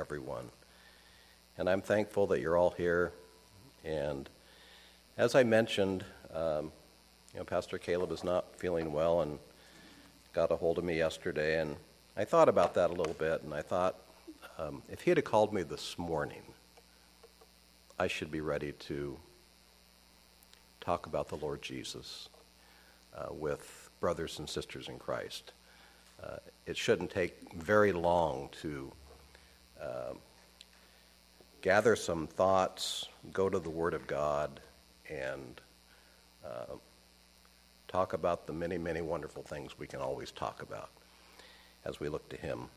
everyone. And I'm thankful that you're all here. And as I mentioned, um, you know, Pastor Caleb is not feeling well and got a hold of me yesterday. And I thought about that a little bit, and I thought um, if he had called me this morning, I should be ready to talk about the Lord Jesus uh, with brothers and sisters in Christ. Uh, it shouldn't take very long to uh, gather some thoughts, go to the Word of God, and uh, talk about the many, many wonderful things we can always talk about as we look to Him.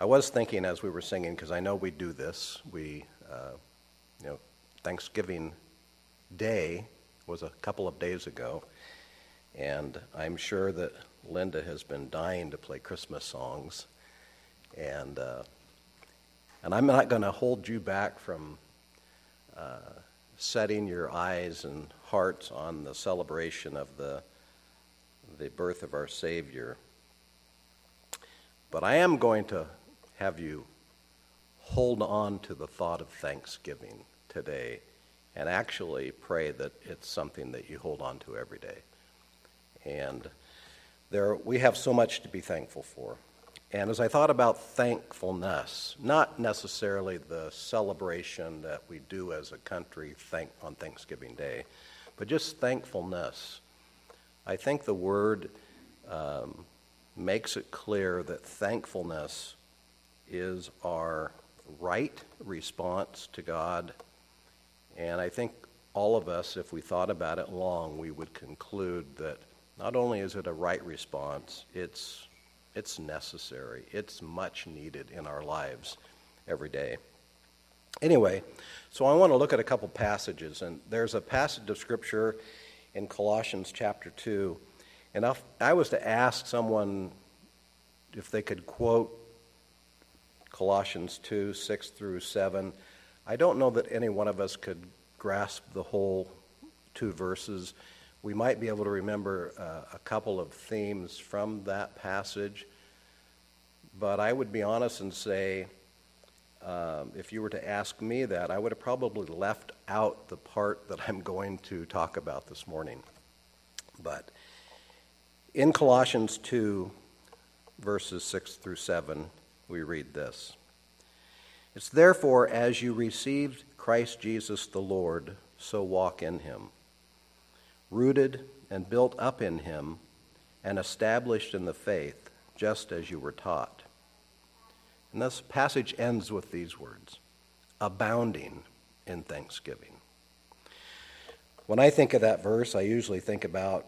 I was thinking as we were singing, because I know we do this, we, uh, you know, Thanksgiving Day was a couple of days ago, and I'm sure that Linda has been dying to play Christmas songs, and uh, and I'm not going to hold you back from uh, setting your eyes and hearts on the celebration of the the birth of our Savior. But I am going to have you hold on to the thought of Thanksgiving today and actually pray that it's something that you hold on to every day. And there, we have so much to be thankful for. And as I thought about thankfulness, not necessarily the celebration that we do as a country thank, on Thanksgiving Day, but just thankfulness, I think the word um, makes it clear that thankfulness is our right response to God. And I think all of us, if we thought about it long, we would conclude that not only is it a right response, it's, it's necessary. It's much needed in our lives every day. Anyway, so I want to look at a couple passages. And there's a passage of Scripture in Colossians chapter 2. And if I was to ask someone if they could quote Colossians 2 6 through 7. I don't know that any one of us could grasp the whole two verses. We might be able to remember uh, a couple of themes from that passage, but I would be honest and say, um, if you were to ask me that, I would have probably left out the part that I'm going to talk about this morning. But in Colossians 2, verses 6 through 7, we read this It's therefore as you received Christ Jesus the Lord, so walk in him, rooted and built up in him, and established in the faith, just as you were taught. And this passage ends with these words abounding in thanksgiving. When I think of that verse, I usually think about,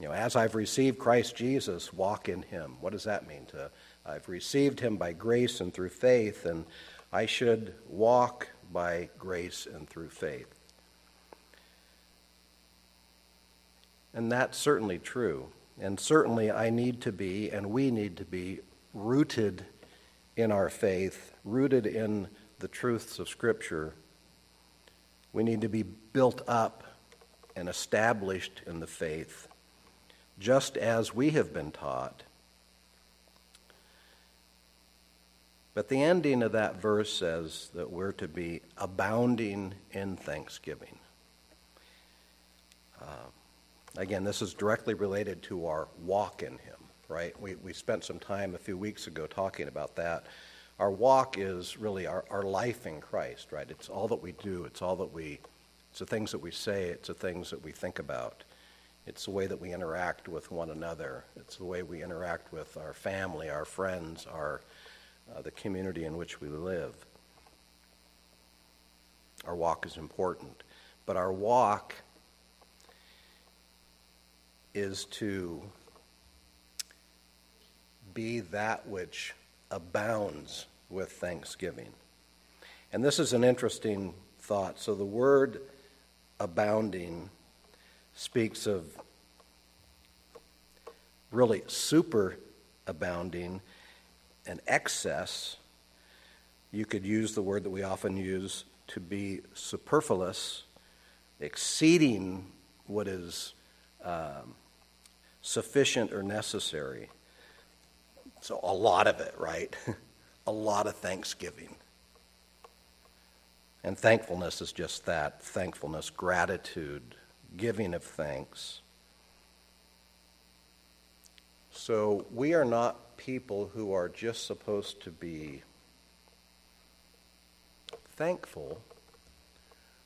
you know, as I've received Christ Jesus, walk in him. What does that mean? To I've received him by grace and through faith, and I should walk by grace and through faith. And that's certainly true. And certainly I need to be, and we need to be, rooted in our faith, rooted in the truths of Scripture. We need to be built up and established in the faith, just as we have been taught But the ending of that verse says that we're to be abounding in thanksgiving. Uh, again, this is directly related to our walk in Him, right? We, we spent some time a few weeks ago talking about that. Our walk is really our, our life in Christ, right? It's all that we do, it's all that we, it's the things that we say, it's the things that we think about. It's the way that we interact with one another. It's the way we interact with our family, our friends, our uh, the community in which we live. Our walk is important, but our walk is to be that which abounds with thanksgiving. And this is an interesting thought. So the word abounding speaks of really super abounding an excess, you could use the word that we often use to be superfluous, exceeding what is um, sufficient or necessary. So, a lot of it, right? a lot of thanksgiving. And thankfulness is just that thankfulness, gratitude, giving of thanks. So we are not people who are just supposed to be thankful.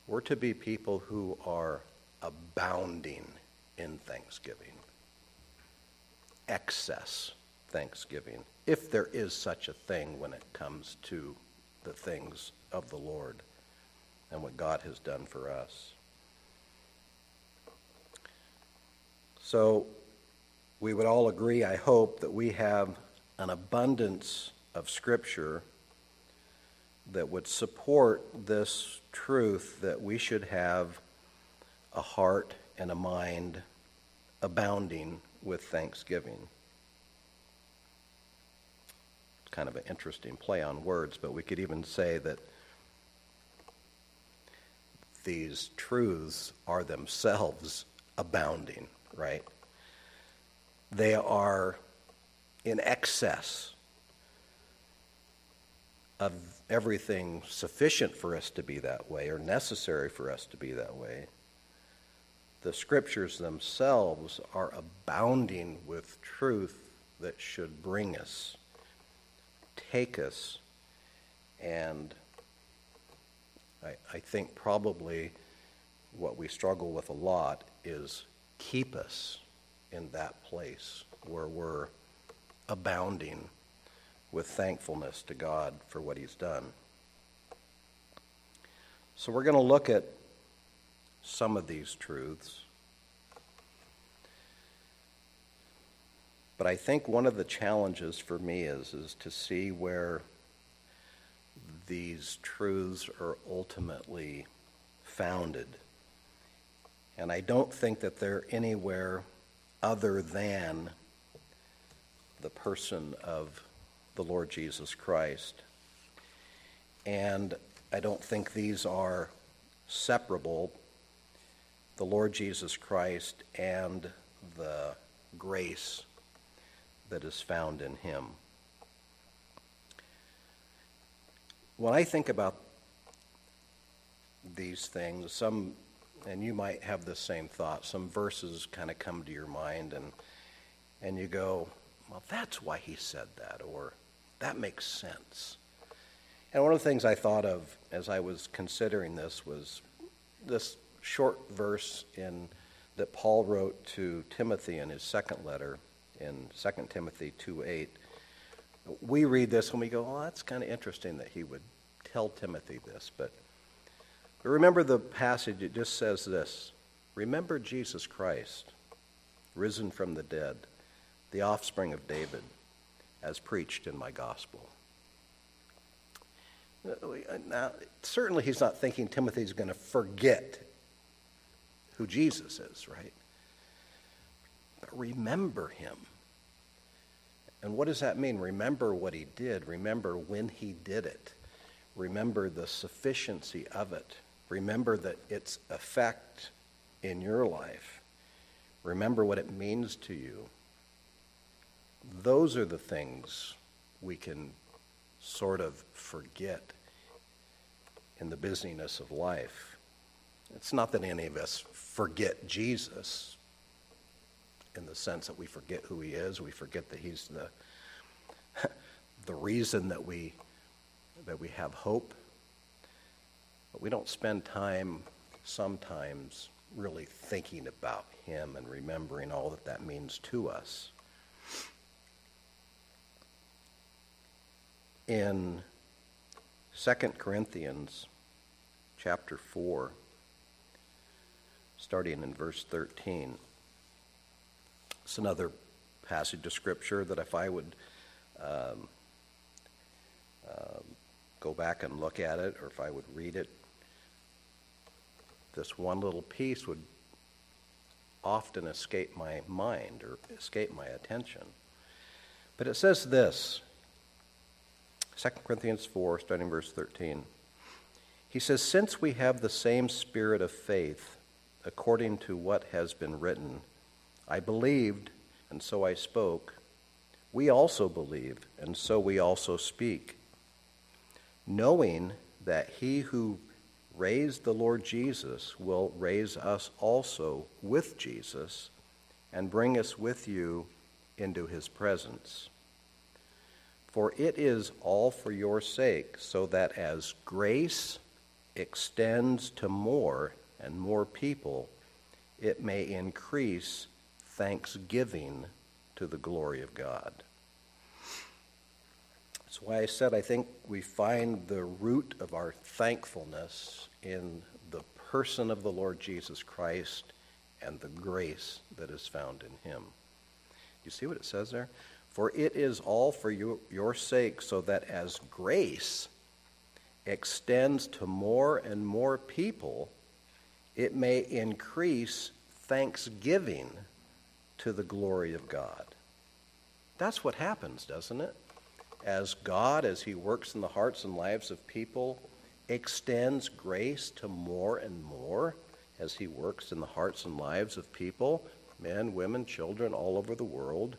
We're to be people who are abounding in thanksgiving, excess thanksgiving, if there is such a thing when it comes to the things of the Lord and what God has done for us. So, we would all agree, I hope, that we have an abundance of Scripture that would support this truth that we should have a heart and a mind abounding with thanksgiving. It's kind of an interesting play on words, but we could even say that these truths are themselves abounding, right? They are in excess of everything sufficient for us to be that way or necessary for us to be that way. The scriptures themselves are abounding with truth that should bring us, take us, and I, I think probably what we struggle with a lot is keep us in that place where we're abounding with thankfulness to God for what He's done. So we're going to look at some of these truths. But I think one of the challenges for me is, is to see where these truths are ultimately founded. And I don't think that they're anywhere other than the person of the Lord Jesus Christ. And I don't think these are separable the Lord Jesus Christ and the grace that is found in Him. When I think about these things, some, and you might have the same thought, some verses kind of come to your mind and, and you go, well, that's why he said that, or that makes sense. And one of the things I thought of as I was considering this was this short verse in that Paul wrote to Timothy in his second letter in 2 Timothy 2 8 we read this and we go, oh, that's kind of interesting that he would tell Timothy this. But, remember the passage, it just says this Remember Jesus Christ, risen from the dead, the offspring of David, as preached in my gospel. Now, certainly he's not thinking Timothy's going to forget who Jesus is, right? But remember him. And what does that mean? Remember what he did. Remember when he did it. Remember the sufficiency of it. Remember that its effect in your life. Remember what it means to you. Those are the things we can sort of forget in the busyness of life. It's not that any of us forget Jesus in the sense that we forget who he is, we forget that he's the, the reason that we, that we have hope. But we don't spend time sometimes really thinking about him and remembering all that that means to us. In 2 Corinthians chapter 4, starting in verse 13. It's another passage of Scripture that if I would um, uh, go back and look at it, or if I would read it, this one little piece would often escape my mind or escape my attention. But it says this 2 Corinthians 4, starting verse 13. He says, Since we have the same spirit of faith, according to what has been written, I believed, and so I spoke. We also believe, and so we also speak, knowing that he who raised the Lord Jesus will raise us also with Jesus and bring us with you into his presence. For it is all for your sake, so that as grace extends to more and more people, it may increase thanksgiving to the glory of God. That's why I said I think we find the root of our thankfulness in the person of the Lord Jesus Christ and the grace that is found in him. You see what it says there? For it is all for you, your sake, so that as grace extends to more and more people, it may increase thanksgiving to the glory of God. That's what happens, doesn't it? As God, as He works in the hearts and lives of people, extends grace to more and more as He works in the hearts and lives of people, men, women, children all over the world.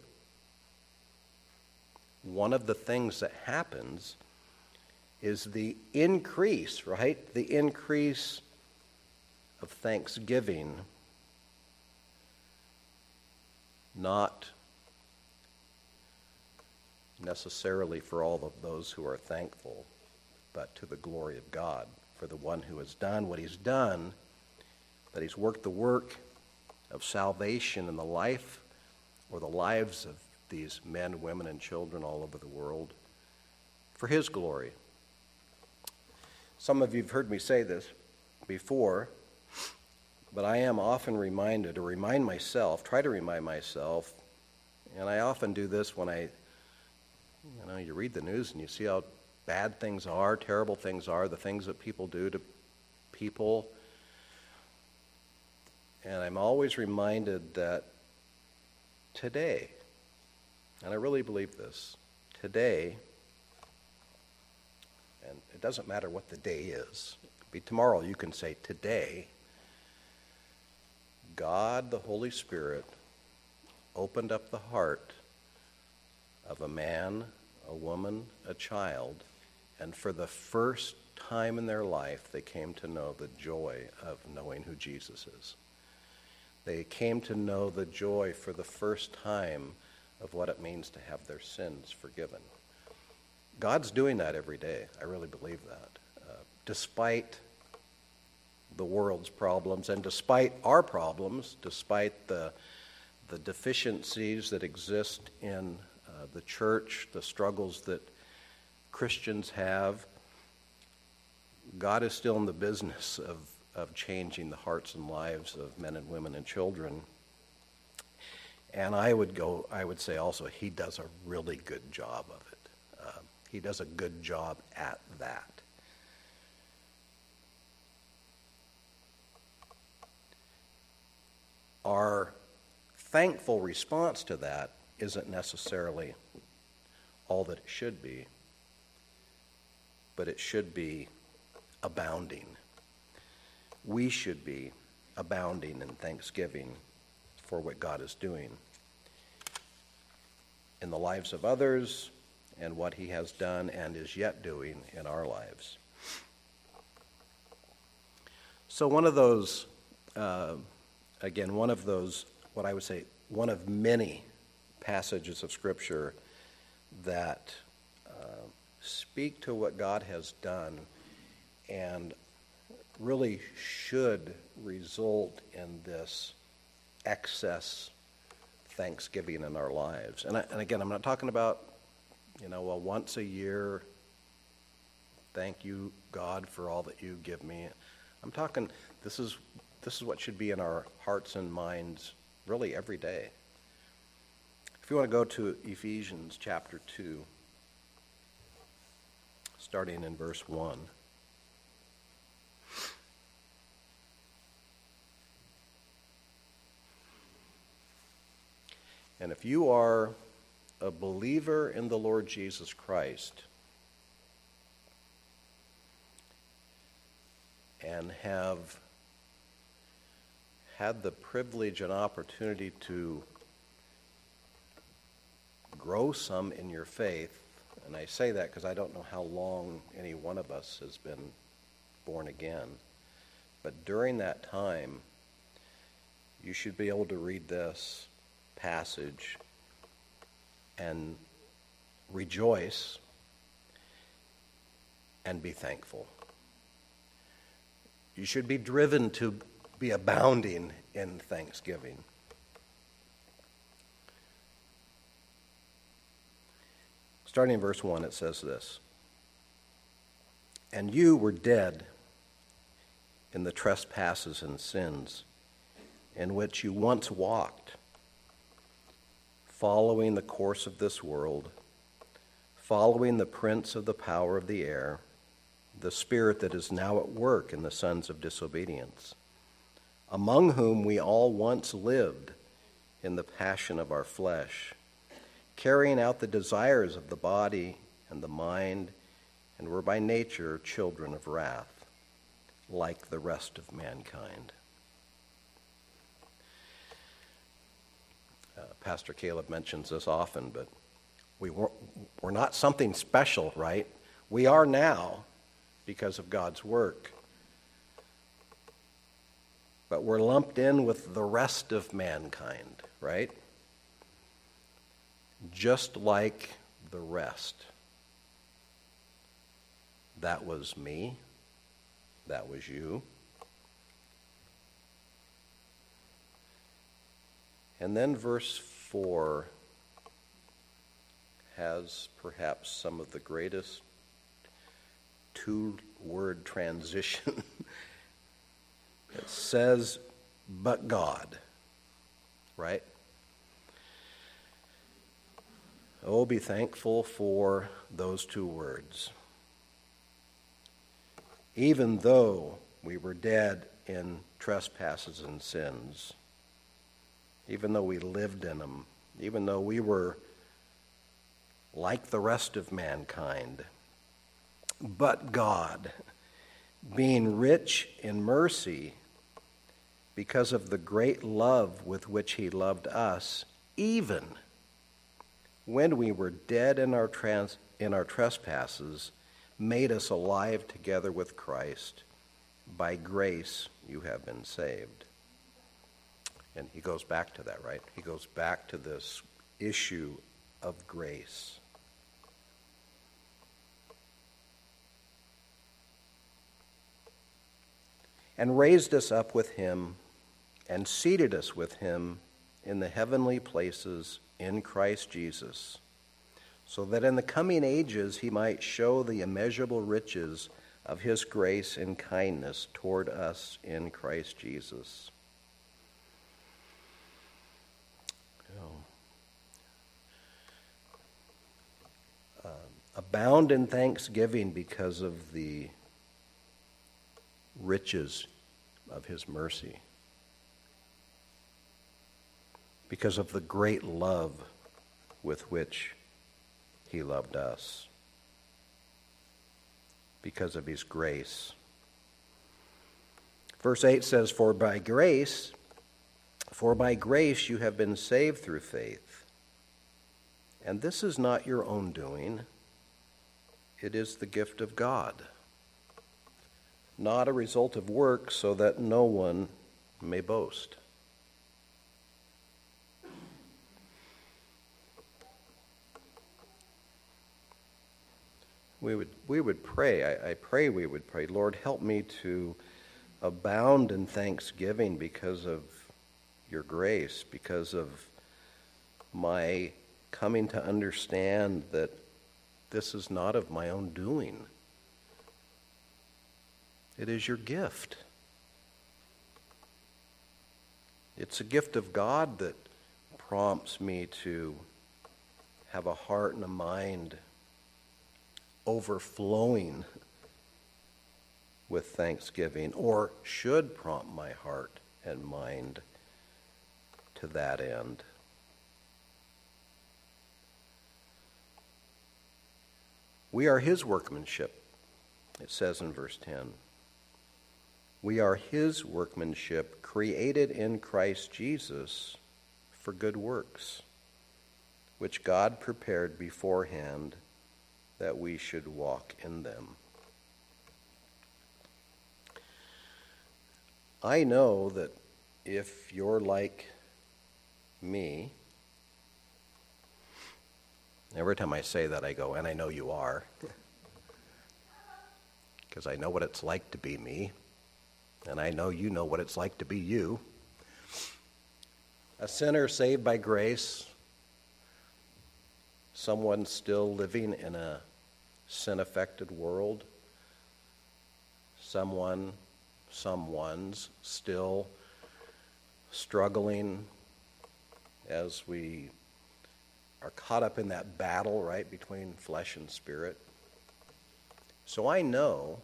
One of the things that happens is the increase, right? The increase of thanksgiving, not necessarily for all of those who are thankful, but to the glory of God, for the one who has done what he's done, that he's worked the work of salvation in the life or the lives of these men, women, and children all over the world for his glory. Some of you have heard me say this before, but I am often reminded, or remind myself, try to remind myself, and I often do this when I you know, you read the news and you see how bad things are, terrible things are, the things that people do to people. And I'm always reminded that today, and I really believe this, today, and it doesn't matter what the day is, be tomorrow, you can say today, God, the Holy Spirit, opened up the heart of a man, a woman, a child, and for the first time in their life, they came to know the joy of knowing who Jesus is. They came to know the joy for the first time of what it means to have their sins forgiven. God's doing that every day. I really believe that. Uh, despite the world's problems and despite our problems, despite the, the deficiencies that exist in uh, the church, the struggles that Christians have. God is still in the business of, of changing the hearts and lives of men and women and children. And I would go, I would say also, he does a really good job of it. Uh, he does a good job at that. Our thankful response to that isn't necessarily all that it should be, but it should be abounding. We should be abounding in thanksgiving for what God is doing in the lives of others and what He has done and is yet doing in our lives. So, one of those, uh, again, one of those, what I would say, one of many passages of Scripture that uh, speak to what God has done and really should result in this excess thanksgiving in our lives. And, I, and again, I'm not talking about, you know, well, once a year, thank you, God, for all that you give me. I'm talking, this is, this is what should be in our hearts and minds really every day. If you want to go to Ephesians chapter 2, starting in verse 1. And if you are a believer in the Lord Jesus Christ and have had the privilege and opportunity to grow some in your faith, And I say that because I don't know how long any one of us has been born again. But during that time, you should be able to read this passage and rejoice and be thankful. You should be driven to be abounding in thanksgiving. Starting in verse 1, it says this And you were dead in the trespasses and sins in which you once walked, following the course of this world, following the prince of the power of the air, the spirit that is now at work in the sons of disobedience, among whom we all once lived in the passion of our flesh, carrying out the desires of the body and the mind, and were by nature children of wrath, like the rest of mankind. Uh, Pastor Caleb mentions this often, but we weren't, we're not something special, right? We are now because of God's work. But we're lumped in with the rest of mankind, right? Just like the rest. That was me. That was you. And then verse 4 has perhaps some of the greatest two word transition. it says, but God, right? Oh, be thankful for those two words. Even though we were dead in trespasses and sins, even though we lived in them, even though we were like the rest of mankind. But God, being rich in mercy, because of the great love with which He loved us, even when we were dead in our, trans- in our trespasses, made us alive together with Christ. By grace you have been saved. And he goes back to that, right? He goes back to this issue of grace. And raised us up with him and seated us with him in the heavenly places in Christ Jesus, so that in the coming ages he might show the immeasurable riches of his grace and kindness toward us in Christ Jesus. Oh. Um, abound in thanksgiving because of the riches of his mercy, because of the great love with which he loved us, because of his grace. Verse 8 says, For by grace, for by grace you have been saved through faith. And this is not your own doing. It is the gift of God, not a result of work, so that no one may boast. We would, we would pray. I, I pray we would pray, Lord, help me to abound in thanksgiving because of your grace, because of my coming to understand that this is not of my own doing. It is your gift. It's a gift of God that prompts me to have a heart and a mind overflowing with thanksgiving, or should prompt my heart and mind to that end. We are his workmanship, it says in verse 10. We are his workmanship, created in Christ Jesus for good works, which God prepared beforehand that we should walk in them. I know that if you're like me, every time I say that, I go, and I know you are, because I know what it's like to be me, and I know you know what it's like to be you. A sinner saved by grace, someone still living in a sin affected world, someone, someone's still struggling as we are caught up in that battle, right, between flesh and spirit. So I know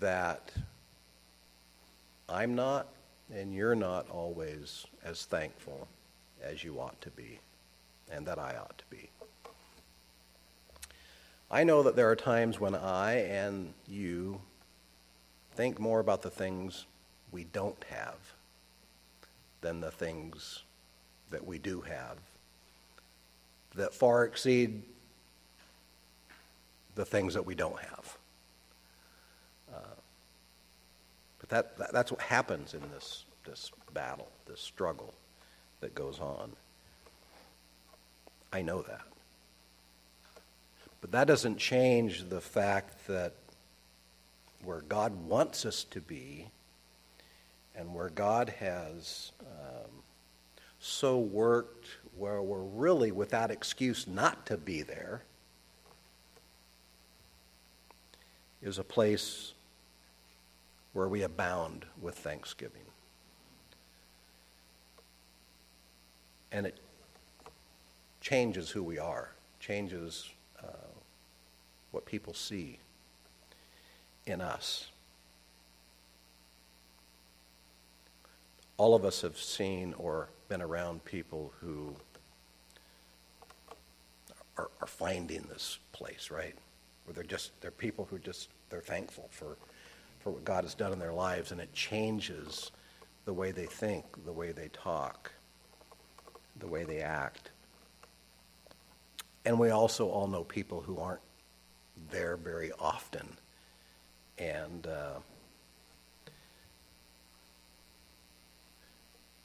that I'm not and you're not always as thankful as you ought to be and that I ought to be. I know that there are times when I and you think more about the things we don't have than the things that we do have that far exceed the things that we don't have. Uh, but that, that, that's what happens in this, this battle, this struggle that goes on. I know that. But that doesn't change the fact that where God wants us to be and where God has um, so worked where we're really without excuse not to be there is a place where we abound with thanksgiving. And it changes who we are, changes what people see in us. All of us have seen or been around people who are, are finding this place, right? Where they're just, they're people who just, they're thankful for, for what God has done in their lives, and it changes the way they think, the way they talk, the way they act. And we also all know people who aren't there very often. And uh,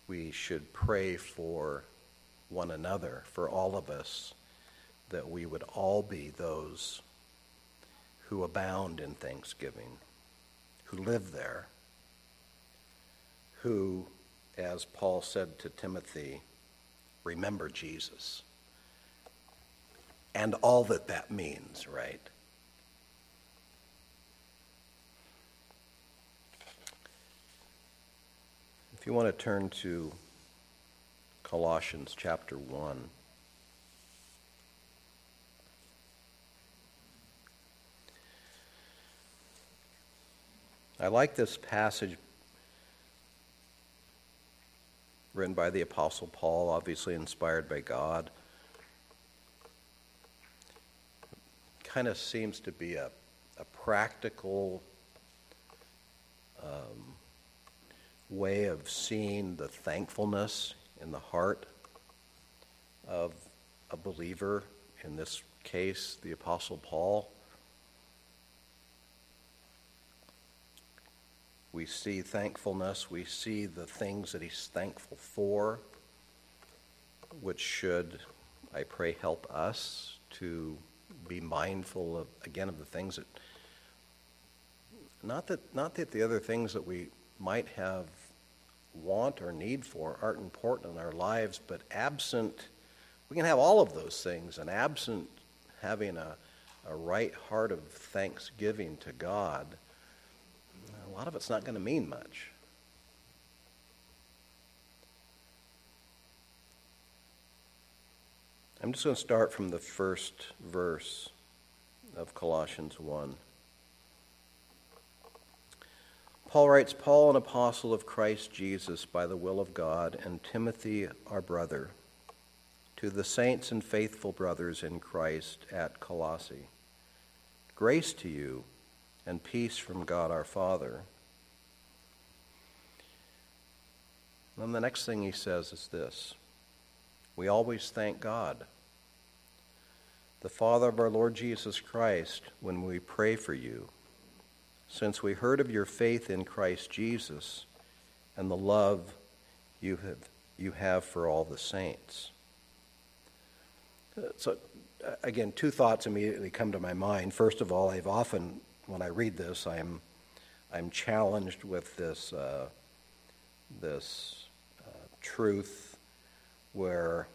we should pray for one another, for all of us, that we would all be those who abound in thanksgiving, who live there, who, as Paul said to Timothy, remember Jesus and all that that means, right? If you want to turn to Colossians chapter 1. I like this passage written by the Apostle Paul, obviously inspired by God. kind of seems to be a, a practical um, way of seeing the thankfulness in the heart of a believer, in this case, the Apostle Paul. We see thankfulness, we see the things that he's thankful for, which should, I pray, help us to be mindful of again of the things that not that not that the other things that we might have want or need for aren't important in our lives, but absent we can have all of those things, and absent having a, a right heart of thanksgiving to God, a lot of it's not going to mean much. I'm just going to start from the first verse of Colossians 1. Paul writes Paul, an apostle of Christ Jesus by the will of God, and Timothy, our brother, to the saints and faithful brothers in Christ at Colossae. Grace to you and peace from God our Father. And then the next thing he says is this we always thank God the Father of our Lord Jesus Christ, when we pray for you, since we heard of your faith in Christ Jesus and the love you have, you have for all the saints. So, again, two thoughts immediately come to my mind. First of all, I've often, when I read this, I'm, I'm challenged with this, uh, this uh, truth where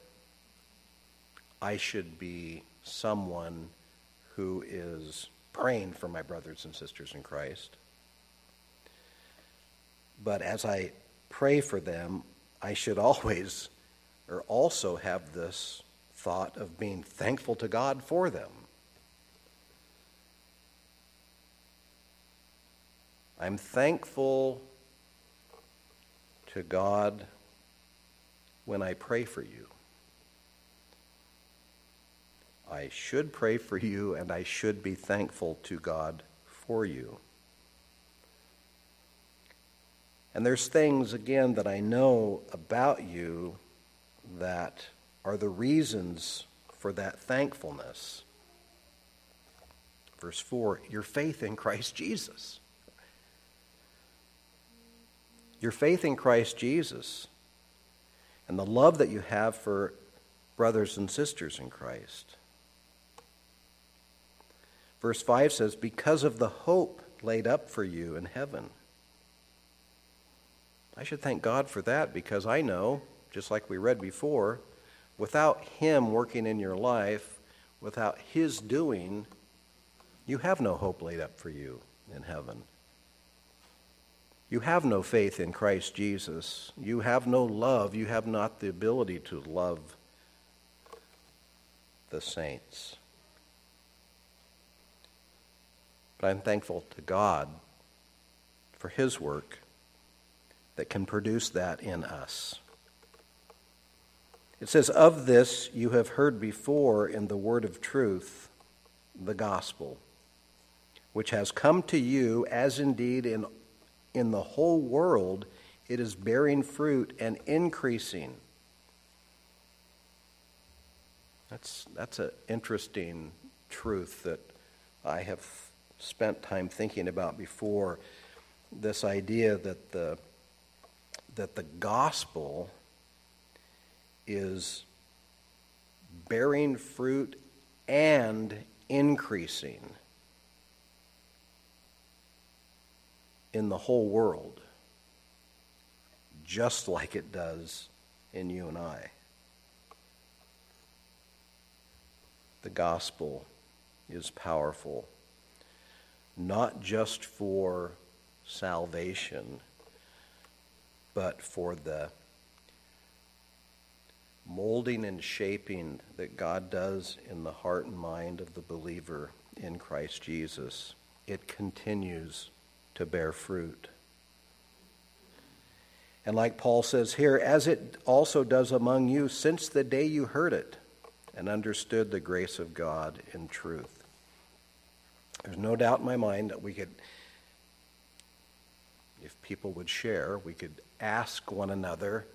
I should be someone who is praying for my brothers and sisters in Christ. But as I pray for them, I should always or also have this thought of being thankful to God for them. I'm thankful to God when I pray for you. I should pray for you and I should be thankful to God for you. And there's things, again, that I know about you that are the reasons for that thankfulness. Verse 4 your faith in Christ Jesus. Your faith in Christ Jesus and the love that you have for brothers and sisters in Christ. Verse 5 says, Because of the hope laid up for you in heaven. I should thank God for that because I know, just like we read before, without Him working in your life, without His doing, you have no hope laid up for you in heaven. You have no faith in Christ Jesus. You have no love. You have not the ability to love the saints. But I'm thankful to God for His work that can produce that in us. It says, Of this you have heard before in the word of truth, the gospel, which has come to you, as indeed in, in the whole world it is bearing fruit and increasing. That's, that's an interesting truth that I have spent time thinking about before this idea that the, that the gospel is bearing fruit and increasing in the whole world, just like it does in you and I. The gospel is powerful not just for salvation, but for the molding and shaping that God does in the heart and mind of the believer in Christ Jesus. It continues to bear fruit. And like Paul says here, as it also does among you since the day you heard it and understood the grace of God in truth. There's no doubt in my mind that we could, if people would share, we could ask one another,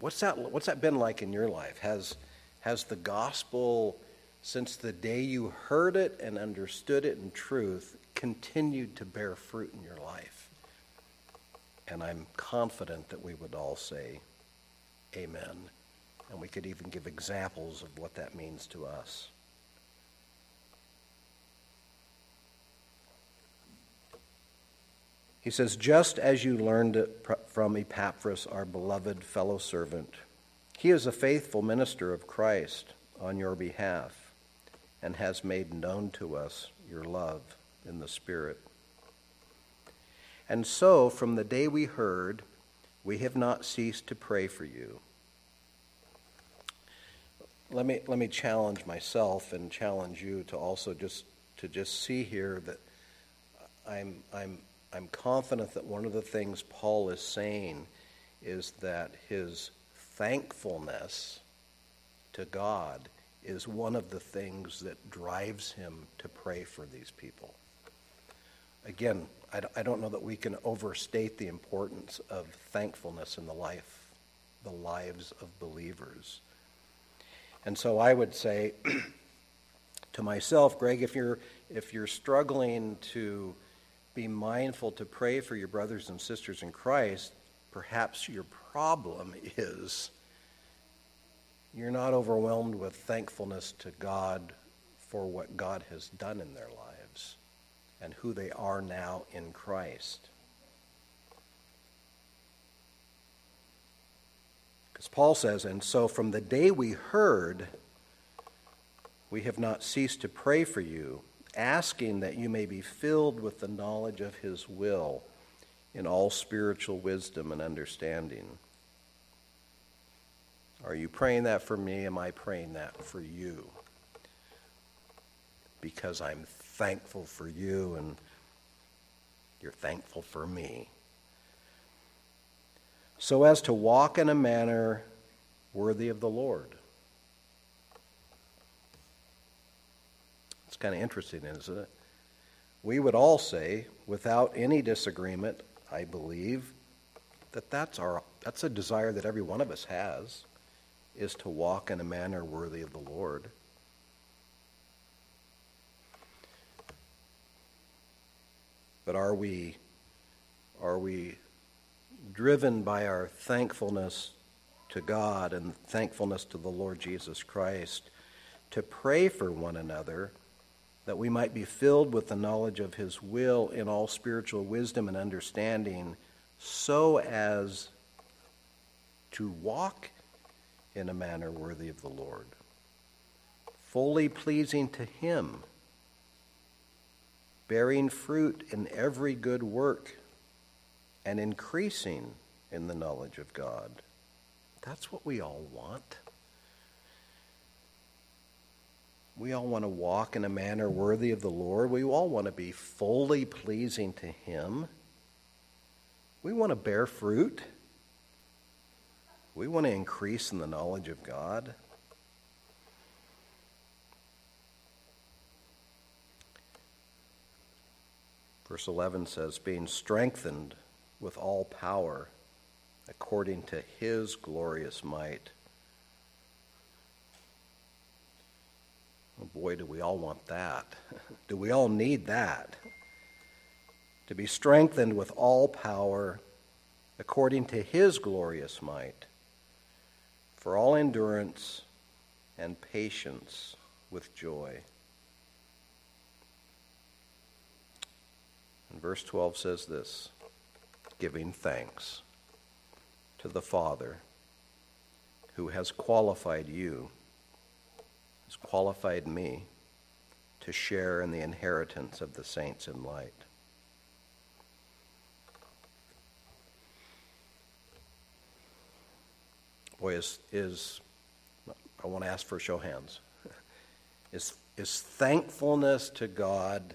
what's that, what's that been like in your life? Has, has the gospel, since the day you heard it and understood it in truth, continued to bear fruit in your life? And I'm confident that we would all say, Amen. And we could even give examples of what that means to us. He says, Just as you learned it from Epaphras, our beloved fellow servant, he is a faithful minister of Christ on your behalf and has made known to us your love in the Spirit. And so, from the day we heard, we have not ceased to pray for you. Let me, let me challenge myself and challenge you to also just to just see here that I'm, I'm I'm confident that one of the things Paul is saying is that his thankfulness to God is one of the things that drives him to pray for these people. Again, I don't know that we can overstate the importance of thankfulness in the life, the lives of believers. And so I would say to myself, Greg, if you're, if you're struggling to be mindful to pray for your brothers and sisters in Christ, perhaps your problem is you're not overwhelmed with thankfulness to God for what God has done in their lives and who they are now in Christ. Because Paul says, and so from the day we heard, we have not ceased to pray for you, asking that you may be filled with the knowledge of his will in all spiritual wisdom and understanding. Are you praying that for me? Am I praying that for you? Because I'm thankful for you and you're thankful for me. So as to walk in a manner worthy of the Lord. It's kind of interesting, isn't it? We would all say, without any disagreement, I believe, that that's, our, that's a desire that every one of us has, is to walk in a manner worthy of the Lord. But are we, are we driven by our thankfulness to God and thankfulness to the Lord Jesus Christ to pray for one another that we might be filled with the knowledge of His will in all spiritual wisdom and understanding, so as to walk in a manner worthy of the Lord, fully pleasing to Him, bearing fruit in every good work, and increasing in the knowledge of God. That's what we all want. We all want to walk in a manner worthy of the Lord. We all want to be fully pleasing to Him. We want to bear fruit. We want to increase in the knowledge of God. Verse 11 says, being strengthened with all power according to His glorious might Oh boy, do we all want that. do we all need that? To be strengthened with all power according to his glorious might, for all endurance and patience with joy. And verse 12 says this giving thanks to the Father who has qualified you has qualified me to share in the inheritance of the saints in light. Boy, is, is I want to ask for a show of hands. Is, is thankfulness to God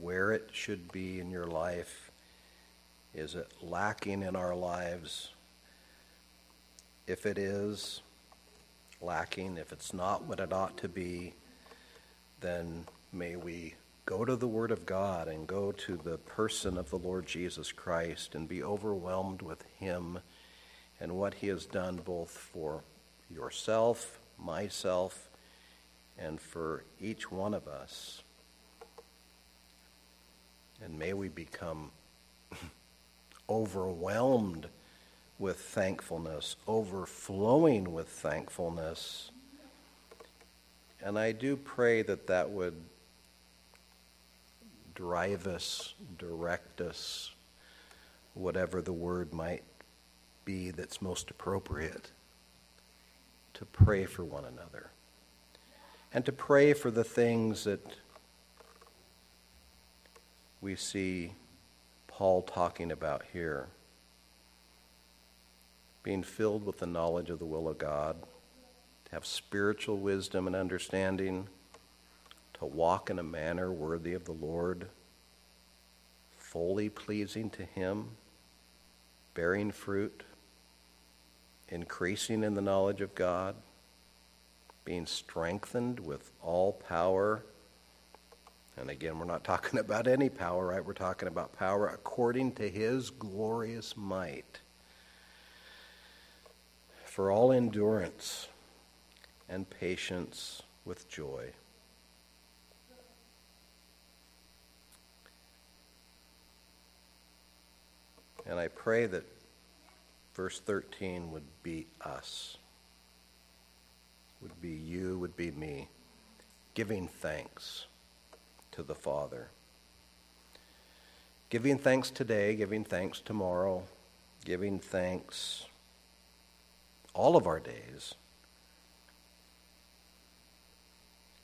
where it should be in your life? Is it lacking in our lives? If it is lacking, if it's not what it ought to be, then may we go to the Word of God and go to the person of the Lord Jesus Christ and be overwhelmed with Him and what He has done both for yourself, myself, and for each one of us. And may we become overwhelmed with thankfulness, overflowing with thankfulness. And I do pray that that would drive us, direct us, whatever the word might be that's most appropriate, to pray for one another. And to pray for the things that we see Paul talking about here being filled with the knowledge of the will of God, to have spiritual wisdom and understanding, to walk in a manner worthy of the Lord, fully pleasing to Him, bearing fruit, increasing in the knowledge of God, being strengthened with all power. And again, we're not talking about any power, right? We're talking about power according to His glorious might for all endurance and patience with joy. And I pray that verse 13 would be us, would be you, would be me, giving thanks to the Father. Giving thanks today, giving thanks tomorrow, giving thanks all of our days.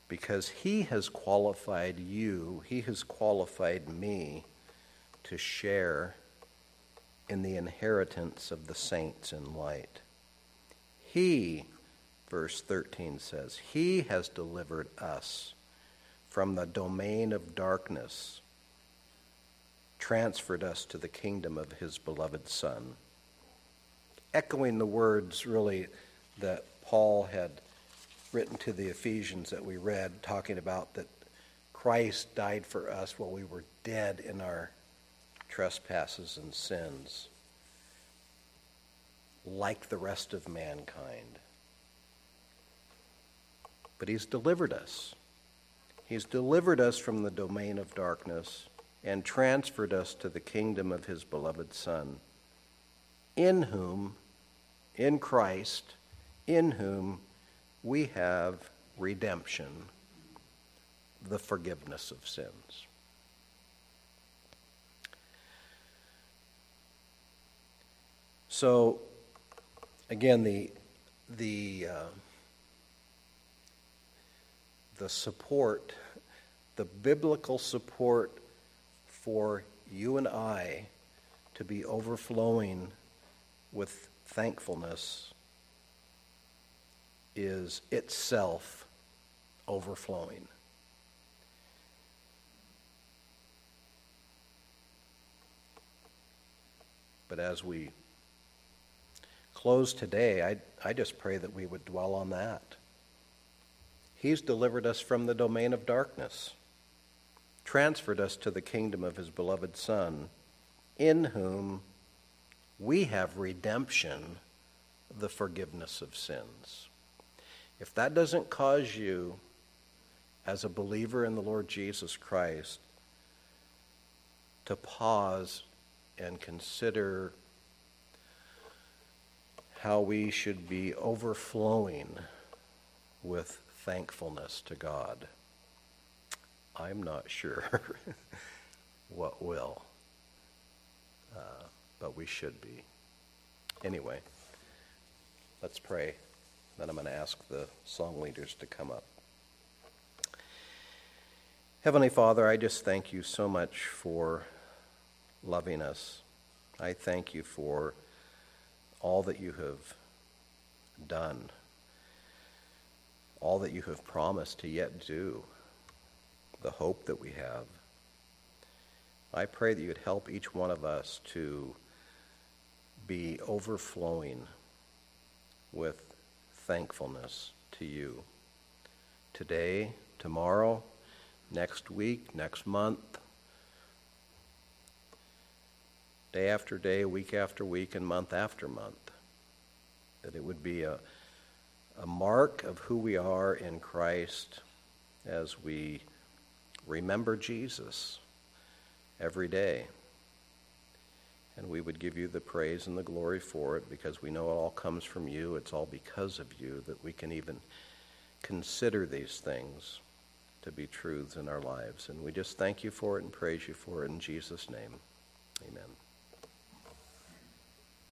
Because He has qualified you, He has qualified me to share in the inheritance of the saints in light. He, verse 13 says, He has delivered us from the domain of darkness, transferred us to the kingdom of His beloved Son. Echoing the words, really, that Paul had written to the Ephesians that we read, talking about that Christ died for us while we were dead in our trespasses and sins, like the rest of mankind. But He's delivered us. He's delivered us from the domain of darkness and transferred us to the kingdom of His beloved Son, in whom, in Christ, in whom we have redemption, the forgiveness of sins. So, again, the the uh, the support, the biblical support for you and I to be overflowing with thankfulness is itself overflowing. But as we close today, I, I just pray that we would dwell on that. He's delivered us from the domain of darkness, transferred us to the kingdom of His beloved Son, in whom we have redemption, the forgiveness of sins. If that doesn't cause you, as a believer in the Lord Jesus Christ, to pause and consider how we should be overflowing with thankfulness to God. I'm not sure what will, uh, but we should be. Anyway, let's pray. Then I'm going to ask the song leaders to come up. Heavenly Father, I just thank you so much for loving us. I thank you for all that you have done, all that you have promised to yet do, the hope that we have. I pray that you'd help each one of us to be overflowing with thankfulness to you. Today, tomorrow, next week, next month, day after day, week after week, and month after month. That it would be a, a mark of who we are in Christ as we remember Jesus every day. And we would give you the praise and the glory for it because we know it all comes from you. It's all because of you that we can even consider these things to be truths in our lives. And we just thank you for it and praise you for it in Jesus' name.